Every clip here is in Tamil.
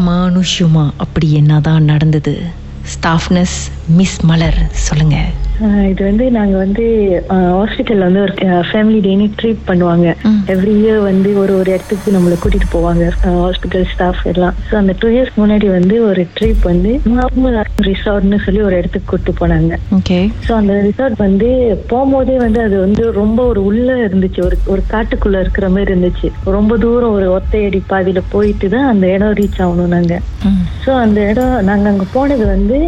அமானுஷ்யமா அப்படி என்னதான் நடந்தது? ஸ்டாஃப்னஸ் மிஸ் மலர் சொல்லுங்கள் இது வந்து நாங்க வந்து ஹாஸ்பிட்டல்ல வந்து ஒரு ஃபேமிலி டேனி ட்ரீட் பண்ணுவாங்க. எவ்ரி இயர் வந்து ஒரு ஒரு இடத்துக்கு நம்மள கூட்டிட்டு போவாங்க ஹாஸ்பிட்டல் ஸ்டாஃப் எல்லாம். ஸோ அந்த டூ இயர்ஸ் முன்னாடி வந்து ஒரு ட்ரிப் வந்து ரிசார்ட்னு சொல்லி ஒரு இடத்துக்கு கூட்டு போனாங்க. ஸோ அந்த ரிசார்ட் வந்து போகும்போதே வந்து அது வந்து ரொம்ப ஒரு உள்ள இருந்துச்சு. ஒரு ஒரு காட்டுக்குள்ள இருக்கிற மாதிரி இருந்துச்சு. ரொம்ப தூரம் ஒரு ஒத்தையடி பாதையில போயிட்டு தான் அந்த இடம் ரீச் ஆகணும் நாங்க. ஸோ அந்த இடம் நாங்க அங்க போனது வந்து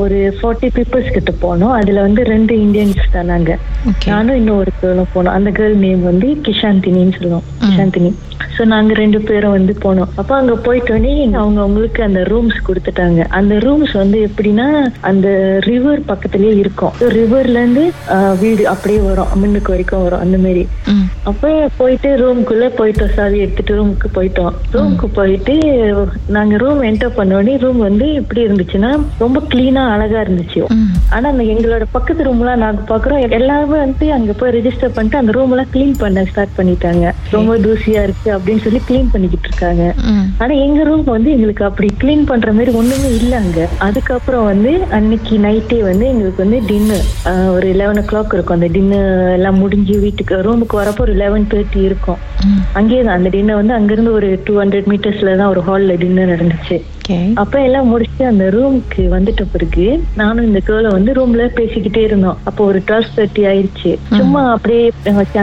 ஒரு ஃபார்ட்டி பீப்புள்ஸ் கிட்ட போனோம். அதுல வந்து ரெண்டு இந்தியன்ஸ் தான் நாங்க. ஓகே நானும் இன்னும் ஒரு கேர்ளும் போனோம். அந்த கேர்ள் நேம் வந்து கிஷாந்தினின்னு சொல்லுவோம். கிஷாந்தினி. ஸோ நாங்க ரெண்டு பேரும் வந்து போனோம். அப்போ அங்க போயிட்டோன்னே அவங்க அவங்களுக்கு அந்த ரூம்ஸ் கொடுத்துட்டாங்க. அந்த ரூம்ஸ் வந்து எப்படின்னா அந்த ரிவர் பக்கத்துலயே இருக்கும். ரிவர்ல இருந்து ஆஹ், வீடு அப்படியே வரும். முன்னுக்கு வரைக்கும் வரும். அந்த மாதிரி அப்ப போயிட்டு ரூமுக்குள்ள போயிட்டோம். சாவி எடுத்துட்டு ரூமுக்கு போயிட்டோம். ரூமுக்கு போயிட்டு நாங்க ரூம் என்டர் பண்ணோடனே ரூம் வந்து எப்படி இருந்துச்சுன்னா ரொம்ப கிளீனா அழகா இருந்துச்சு. ஆனா அந்த எங்களோட பக்கத்து ரூம்லாம் நாங்க பாக்குறோம். எல்லாருமே வந்து அங்க போய் ரெஜிஸ்டர் பண்ணிட்டு அந்த ரூம் எல்லாம் கிளீன் பண்ண ஸ்டார்ட் பண்ணிட்டாங்க. ரொம்ப தூசியா இருக்கு அப்படின்னு சொல்லி கிளீன் பண்ணிக்கிட்டு இருக்காங்க. ஆனா எங்க ரூம் வந்து எங்களுக்கு அப்படி கிளீன் பண்ற மாதிரி ஒண்ணுமே இல்ல அங்க. அதுக்கப்புறம் வந்து அன்னைக்கு நைட்டே வந்து எங்களுக்கு வந்து டின்னர் ஒரு லெவன் ஓ கிளாக் இருக்கும். அந்த டின்னர் எல்லாம் முடிஞ்சு வீட்டுக்கு ரூமுக்கு வரப்போ ஒரு லெவன் தேர்ட்டி இருக்கும். அங்கேயே தான். அந்த டின்னர் வந்து அங்கிருந்து ஒரு டூ ஹண்ட்ரட் மீட்டர்ஸ்ல தான் ஒரு ஹால்ல டின்னர் நடந்துச்சு. அப்ப எல்லாம் முடிச்சுட்டு அந்த ரூமுக்கு வந்துட்ட பிறகு நானும் இந்த கேர்ள வந்து ரூம்ல பேசிக்கிட்டே இருந்தோம். அப்போ ஒரு டுவெல் தேர்ட்டி ஆயிடுச்சு சும்மா அப்படியே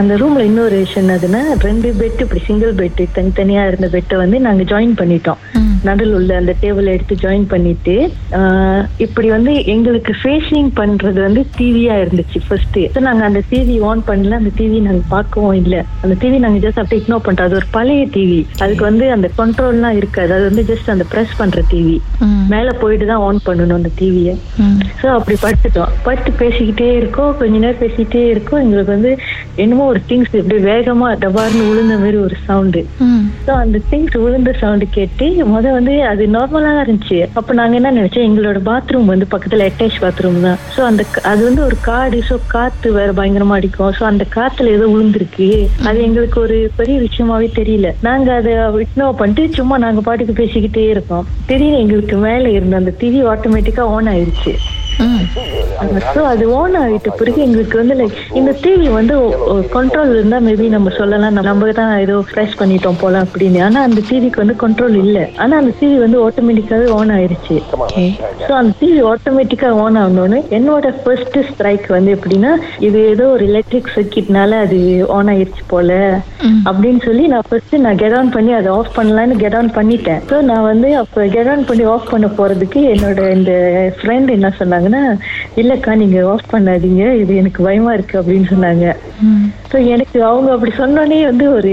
அந்த ரூம்ல இன்னொரு விஷயம் என்னதுன்னா ரெண்டு பெட் இப்படி சிங்கிள் பெட் தனித்தனியா இருந்த பெட்டை வந்து நாங்க ஜாயின் பண்ணிட்டோம். நடுவில் உள்ள அந்த டேபிள் எடுத்து ஜாயின் பண்ணிட்டு இப்படி வந்து எங்களுக்கு ஃபேஷிங் பண்றது வந்து டிவியா இருந்துச்சு ஃபர்ஸ்ட் நாங்க அந்த டிவி ஆன் பண்ணல அந்த டிவி நாங்க பார்க்கவும் இல்ல. அந்த டிவி நாங்க ஜஸ்ட் அப்படியே இக்னோர் பண்றோம். அது ஒரு பழைய டிவி அதுக்கு வந்து அந்த கண்ட்ரோல்லாம் இருக்காது. அது வந்து ஜஸ்ட் அந்த பிரஸ் பண்ற டிவி மேல போயிட்டு தான் ஆன் பண்ணணும் அந்த டிவியை ஸோ அப்படி படுத்துட்டோம். படுத்து பேசிக்கிட்டே இருக்கோம். கொஞ்ச நேரம் பேசிக்கிட்டே இருக்கோம். எங்களுக்கு வந்து என்னமோ ஒரு திங்ஸ் இப்படி வேகமா டபார்னு விழுந்த மாதிரி ஒரு சவுண்டு ஸோ அந்த திங்ஸ் விழுந்த சவுண்டு கேட்டு முத வந்து அது நார்மலா தான் இருந்துச்சு. அப்ப நாங்க என்ன நினைச்சோம்? எங்களோட பாத்ரூம் வந்து பக்கத்துல அட்டாச் பாத்ரூம் தான். ஸோ அந்த அது வந்து ஒரு காடு. ஸோ காத்து வேற பயங்கரமா அடிக்கும். ஸோ அந்த காத்துல ஏதோ விழுந்திருக்கு அது எங்களுக்கு ஒரு பெரிய விஷயமாவே தெரியல. நாங்க அதை இக்னோர் பண்ணிட்டு சும்மா நாங்க பாட்டுக்கு பேசிக்கிட்டே இருக்கோம். திடீர்னு எங்களுக்கு மேல இருந்த அந்த டிவி ஆட்டோமேட்டிக்கா ஆன் ஆயிடுச்சு ஸோ அது ஓன் ஆகிட்ட பிறகு எங்களுக்கு வந்து லைக் இந்த டிவி வந்து கண்ட்ரோல் இருந்தா மேபி நம்ம சொல்லலாம். நம்ம- தான் ஏதோ ப்ரெஸ் பண்ணிட்டோம் போல அப்படின்னு. ஆனா அந்த டிவிக்கு வந்து கண்ட்ரோல் இல்ல. ஆனா அந்த டிவி வந்து ஆட்டோமேட்டிக்காவே ஆன் ஆயிருச்சு. ஓகே ஸோ அந்த டிவி ஆட்டோமேட்டிக்கா ஆன் ஆகணும்னு என்னோட ஃபர்ஸ்ட் ஸ்ட்ரைக் வந்து எப்படின்னா இது ஏதோ ஒரு எலக்ட்ரிக் சர்க்கிட்னால அது ஆன் ஆயிருச்சு போல அப்படின்னு சொல்லி நான் ஃபர்ஸ்ட் நான் கெட் ஆன் பண்ணி அதை ஆஃப் பண்ணலான்னு கெட் ஆன் பண்ணிட்டேன். ஸோ நான் வந்து அப்போ கெட் ஆன் பண்ணி ஆஃப் பண்ண போறதுக்கு என்னோட இந்த ஃப்ரெண்ட் என்ன சொன்னாங்கன்னா இல்லக்கா நீங்க ஆஃப் பண்ணாதீங்க இது எனக்கு பயமா இருக்கு அப்படின்னு சொன்னாங்க. ஸோ எனக்கு அவங்க அப்படி சொன்னோடனே வந்து ஒரு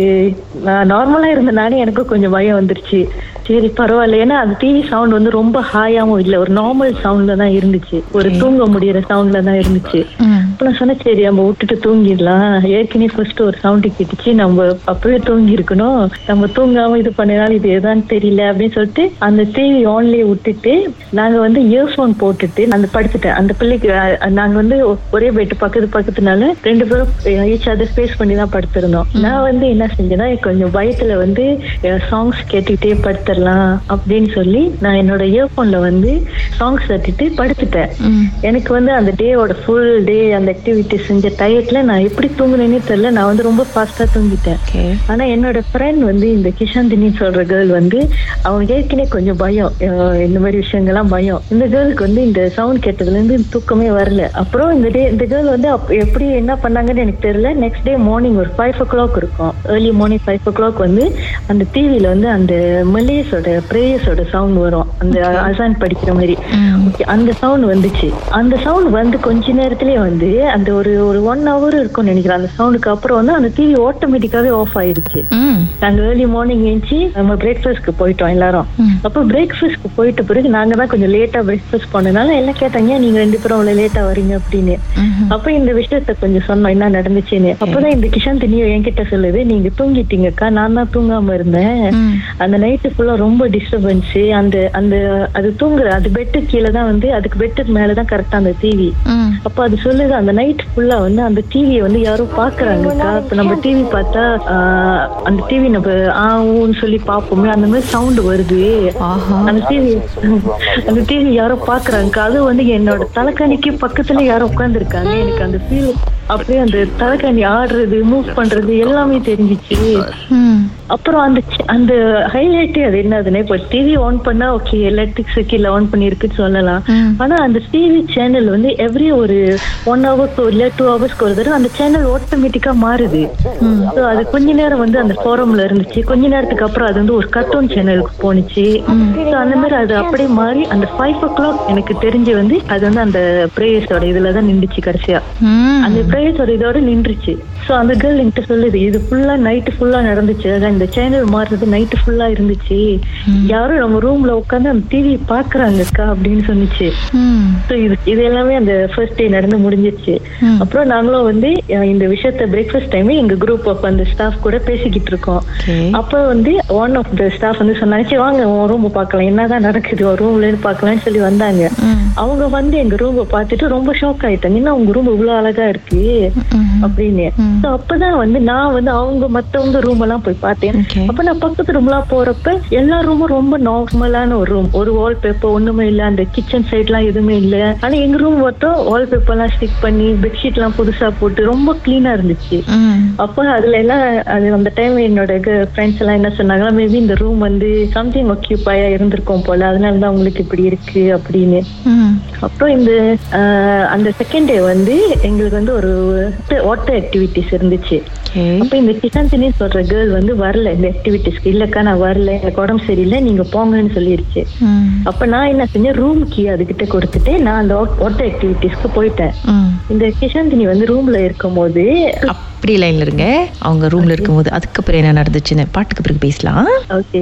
நார்மலா இருந்த நானே எனக்கும் கொஞ்சம் பயம் வந்துருச்சு. சரி பரவாயில்ல. ஏன்னா அந்த டிவி சவுண்ட் வந்து ரொம்ப ஹாயாவும் இல்லை. ஒரு நார்மல் சவுண்ட்ல தான் இருந்துச்சு. ஒரு தூங்க முடியிற சவுண்ட்ல தான் இருந்துச்சு. ம். அப்ப நான் சொன்னேன் சரி நம்ம விட்டுட்டு தூங்கிடலாம். ஏற்கனவே ஃபர்ஸ்ட் ஒரு சவுண்ட் கேட்டுச்சு. நம்ம அப்பவே தூங்கி இருக்கணும் நம்ம தூங்காம இது பண்ணனால இது எதான்னு தெரியல அப்படின்னு சொல்லிட்டு அந்த டிவி ஆன்லயே விட்டுட்டு நாங்க வந்து இயர்ஃபோன் போட்டுட்டு அந்த படுத்துட்டேன். அந்த பிள்ளைக்கு நாங்க வந்து ஒரே பெட் பக்கத்து பக்கத்துனால ரெண்டு பேரும் ஈச் அதர் ஸ்பேஸ் பண்ணி தான் படுத்திருந்தோம். நான் வந்து என்ன செஞ்சேன்னா கொஞ்சம் பயத்துல வந்து சாங்ஸ் கேட்டுக்கிட்டே படுத்துடலாம் அப்படின்னு சொல்லி நான் என்னோட இயர்ஃபோன்ல வந்து சாங்ஸ் தட்டிட்டு படுத்துட்டேன் எனக்கு வந்து அந்த டேவோட ஃபுல் டே அந்த ஆக்டிவிட்டி செஞ்ச டயட்ல நான் எப்படி தூங்குனேனே தெரியல. நான் வந்து ரொம்ப ஃபாஸ்டா தூங்கிட்டேன். ஆனா என்னோட ஃப்ரெண்ட் வந்து இந்த கிஷாந்தினி சொல்ற கேர்ள் வந்து அவங்க ஏற்கனவே கொஞ்சம் பயம். இந்த மாதிரி விஷயங்கள்லாம் பயம். இந்த கேர்ளுக்கு வந்து இந்த சவுண்ட் கேட்டதுல இருந்து தூக்கமே வரல. அப்புறம் இந்த டே இந்த கேர்ள் வந்து எப்படி என்ன பண்ணாங்கன்னு எனக்கு தெரியல. நெக்ஸ்ட் டே மார்னிங் ஒரு ஃபைவ் ஓ கிளாக் இருக்கும். Early morning five o'clock வந்து அந்த டிவில வந்து அந்த மலேஸோட பிரேயர்ஸோட சவுண்ட் வரும். அந்த அசான் படிக்கிற மாதிரி. Okay, அந்த சவுண்ட் வந்துச்சு. அந்த சவுண்ட் வந்து கொஞ்ச நேரத்திலேயே வந்து அந்த ஒரு ஒரு ஒன் ஹவர் இருக்கும்னு நினைக்கிறேன். அந்த சவுண்டுக்கு அப்புறம் வந்து அந்த டிவி ஆட்டோமேட்டிக்காவே ஆஃப் ஆயிடுச்சு நாங்க ஏர்லி மார்னிங் எழுந்துச்சு நம்ம பிரேக்ஃபாஸ்ட்க்கு போயிட்டோம் எல்லாரும். அப்போ பிரேக்ஃபாஸ்ட்க்கு போயிட்ட பிறகு நாங்க தான் கொஞ்சம் லேட்டா பிரேக்ஃபாஸ்ட் பண்ணனால எல்லாம் கேட்டாங்க? "ஏன் நீங்க ரெண்டு பேரும் அவ்வளவு லேட்டா வரீங்க? அப்படின்னு. அப்ப இந்த விஷயத்த கொஞ்சம் சொன்னோம் என்ன நடந்துச்சுன்னு. அப்பதான் இந்த கிஷாந்த் நீ என்கிட்ட சொல்லுது நீங்க தூங்கிட்டீங்கக்கா நான் தான் தூங்காம இருந்தேன். அந்த நைட்டு ஃபுல்லா ரொம்ப டிஸ்டர்பன்ஸ் அந்த அந்த அது தூங்குற அது பெட்டு கீழே தான் வந்து அதுக்கு பெட்டுக்கு மேலதான் கரெக்டா அந்த டிவி அப்ப அது சொல்லுது அந்த நைட் ஃபுல்லா வந்து அந்த டிவியை வந்து யாரும் பாக்குறாங்கக்கா இப்ப நம்ம டிவி பார்த்தா அந்த டிவி நம்ம ஆவுன்னு சொல்லி பார்ப்போமே அந்த மாதிரி சவுண்ட் வருது. அந்த டிவி அந்த டிவி யாரோ பாக்குறாங்க அது வந்து என்னோட தலைக்காணிக்கு பக்கத்துல யாரோ உட்கார்ந்துருக்காங்க. எனக்கு அந்த ஃபீல் அப்படியே அந்த தலைக்காணி ஆடுறது மூவ் பண்றது எல்லாமே தெரிஞ்சிச்சு. அப்புறம் அந்த அந்த ஹைலைட்டே அது என்னதுன்னா இப்போ டிவி ஆன் பண்ணா ஓகே எலக்ட்ரிக் கீழே ஆன் பண்ணிருக்குன்னு சொல்லலாம். ஆனா அந்த டிவி சேனல் வந்து எவ்ரி ஒரு ஒன் ஹவர்க்கு இல்ல டூ ஹவர்ஸ்க்கு ஒரு தடவை அந்த சேனல் ஆட்டோமேட்டிக்கா மாறுது. So அது கொஞ்ச நேரம் வந்து அந்த ஃபோரம்ல இருந்துச்சு. கொஞ்ச நேரத்துக்கு அப்புறம் அது வந்து ஒரு கார்ட்டூன் சேனலுக்கு போணுச்சு. So அந்த மாதிரி அது அப்படியே மாறி அந்த ஃபைவ் ஓ கிளாக் எனக்கு தெரிஞ்சு வந்து அது வந்து அந்த பிரேயர்ஸோட இதுல தான் நின்றுச்சு கடைசியா. அந்த பிரேயர்ஸோட இதோட நின்றுச்சு. சோ அந்த கேர்ள் என்கிட்ட சொல்லுது இது ஃபுல்லா நைட்டு ஃபுல்லா நடந்துச்சு. அதான் இந்த சேனல் மாறுறது நைட்டு ஃபுல்லா இருந்துச்சு. யாரும் நம்ம ரூம்ல உட்காந்து அந்த டிவி பாக்குறாங்கக்கா அப்படின்னு சொன்னுச்சு. இது எல்லாமே அந்த ஃபர்ஸ்ட் டே நடந்து முடிஞ்சிருச்சு. அப்புறம் நாங்களும் வந்து இந்த விஷயத்த பிரேக்ஃபாஸ்ட் டைம் எங்க குரூப் ஆஃப் அந்த ஸ்டாஃப் கூட பேசிக்கிட்டு இருக்கோம். அப்ப வந்து ஒன் ஆஃப் த ஸ்டாஃப் வந்து சொன்னாங்க "சரி, வாங்க உன் ரூம் பார்க்கலாம். என்னதான் நடக்குது? உன் ரூம்ல இருந்து பார்க்கலாம்னு சொல்லி வந்தாங்க. அவங்க வந்து எங்க ரூம் பார்த்துட்டு ரொம்ப ஷாக் ஆயிட்டாங்க. என்ன உங்க ரூம் இவ்வளவு அழகா இருக்கு? அப்படின்னு. அப்பதான் வந்து நான் வந்து அவங்க மத்தவங்க ரூம் எல்லாம் போய் பார்த்தேன். அப்ப நான் பக்கத்து ரூம்லாம் போறப்ப எல்லா ரூமும் ரொம்ப நார்மலான ஒரு ரூம் ஒரு வால் பேப்பர் ஒண்ணுமே இல்ல அந்த கிச்சன் சைட் எல்லாம் எதுவுமே இல்ல. ஆனா எங்க ரூம் மட்டும் வால் பேப்பர் எல்லாம் ஸ்டிக் பண்ணி பெட்ஷீட் எல்லாம் புதுசா போட்டு ரொம்ப கிளீனா இருந்துச்சு. அப்ப அதுல எல்லாம் அது அந்த டைம் என்னோட ஃப்ரெண்ட்ஸ் எல்லாம் என்ன சொன்னாங்களா மேபி இந்த ரூம் வந்து சம்திங் ஒக்கியூபாயா இருந்திருக்கும் போல. அதனால தான் உங்களுக்கு இப்படி இருக்கு அப்படின்னு. அப்புறம் இந்த அந்த செகண்ட் டே வந்து எங்களுக்கு வந்து ஒரு வாட்டர் ஆக்டிவிட்டிஸ் இருந்துச்சு. அப்ப இந்த கிஷாந்தினி சொல்ற கேர்ள் வந்து வரல இந்த ஆக்டிவிட்டிஸ்க்கு இல்லக்கா நான் வரல எனக்கு உடம்பு சரியில்லை நீங்க போங்கன்னு சொல்லிருச்சு. அப்ப நான் என்ன செஞ்சேன்? ரூம் கீ அதுகிட்ட கொடுத்துட்டு நான் அந்த வாட்டர் ஆக்டிவிட்டிஸ்க்கு போயிட்டேன். இந்த கிஷாந்தினி வந்து ரூம்ல இருக்கும் போது அப்படி லைன்ல இருங்க. அவங்க ரூம்ல இருக்கும்போது அதுக்கப்புறம் என்ன நடந்துச்சுன்னு பாட்டுக்கு பிறகு பேசலாம். ஓகே.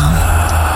Summer.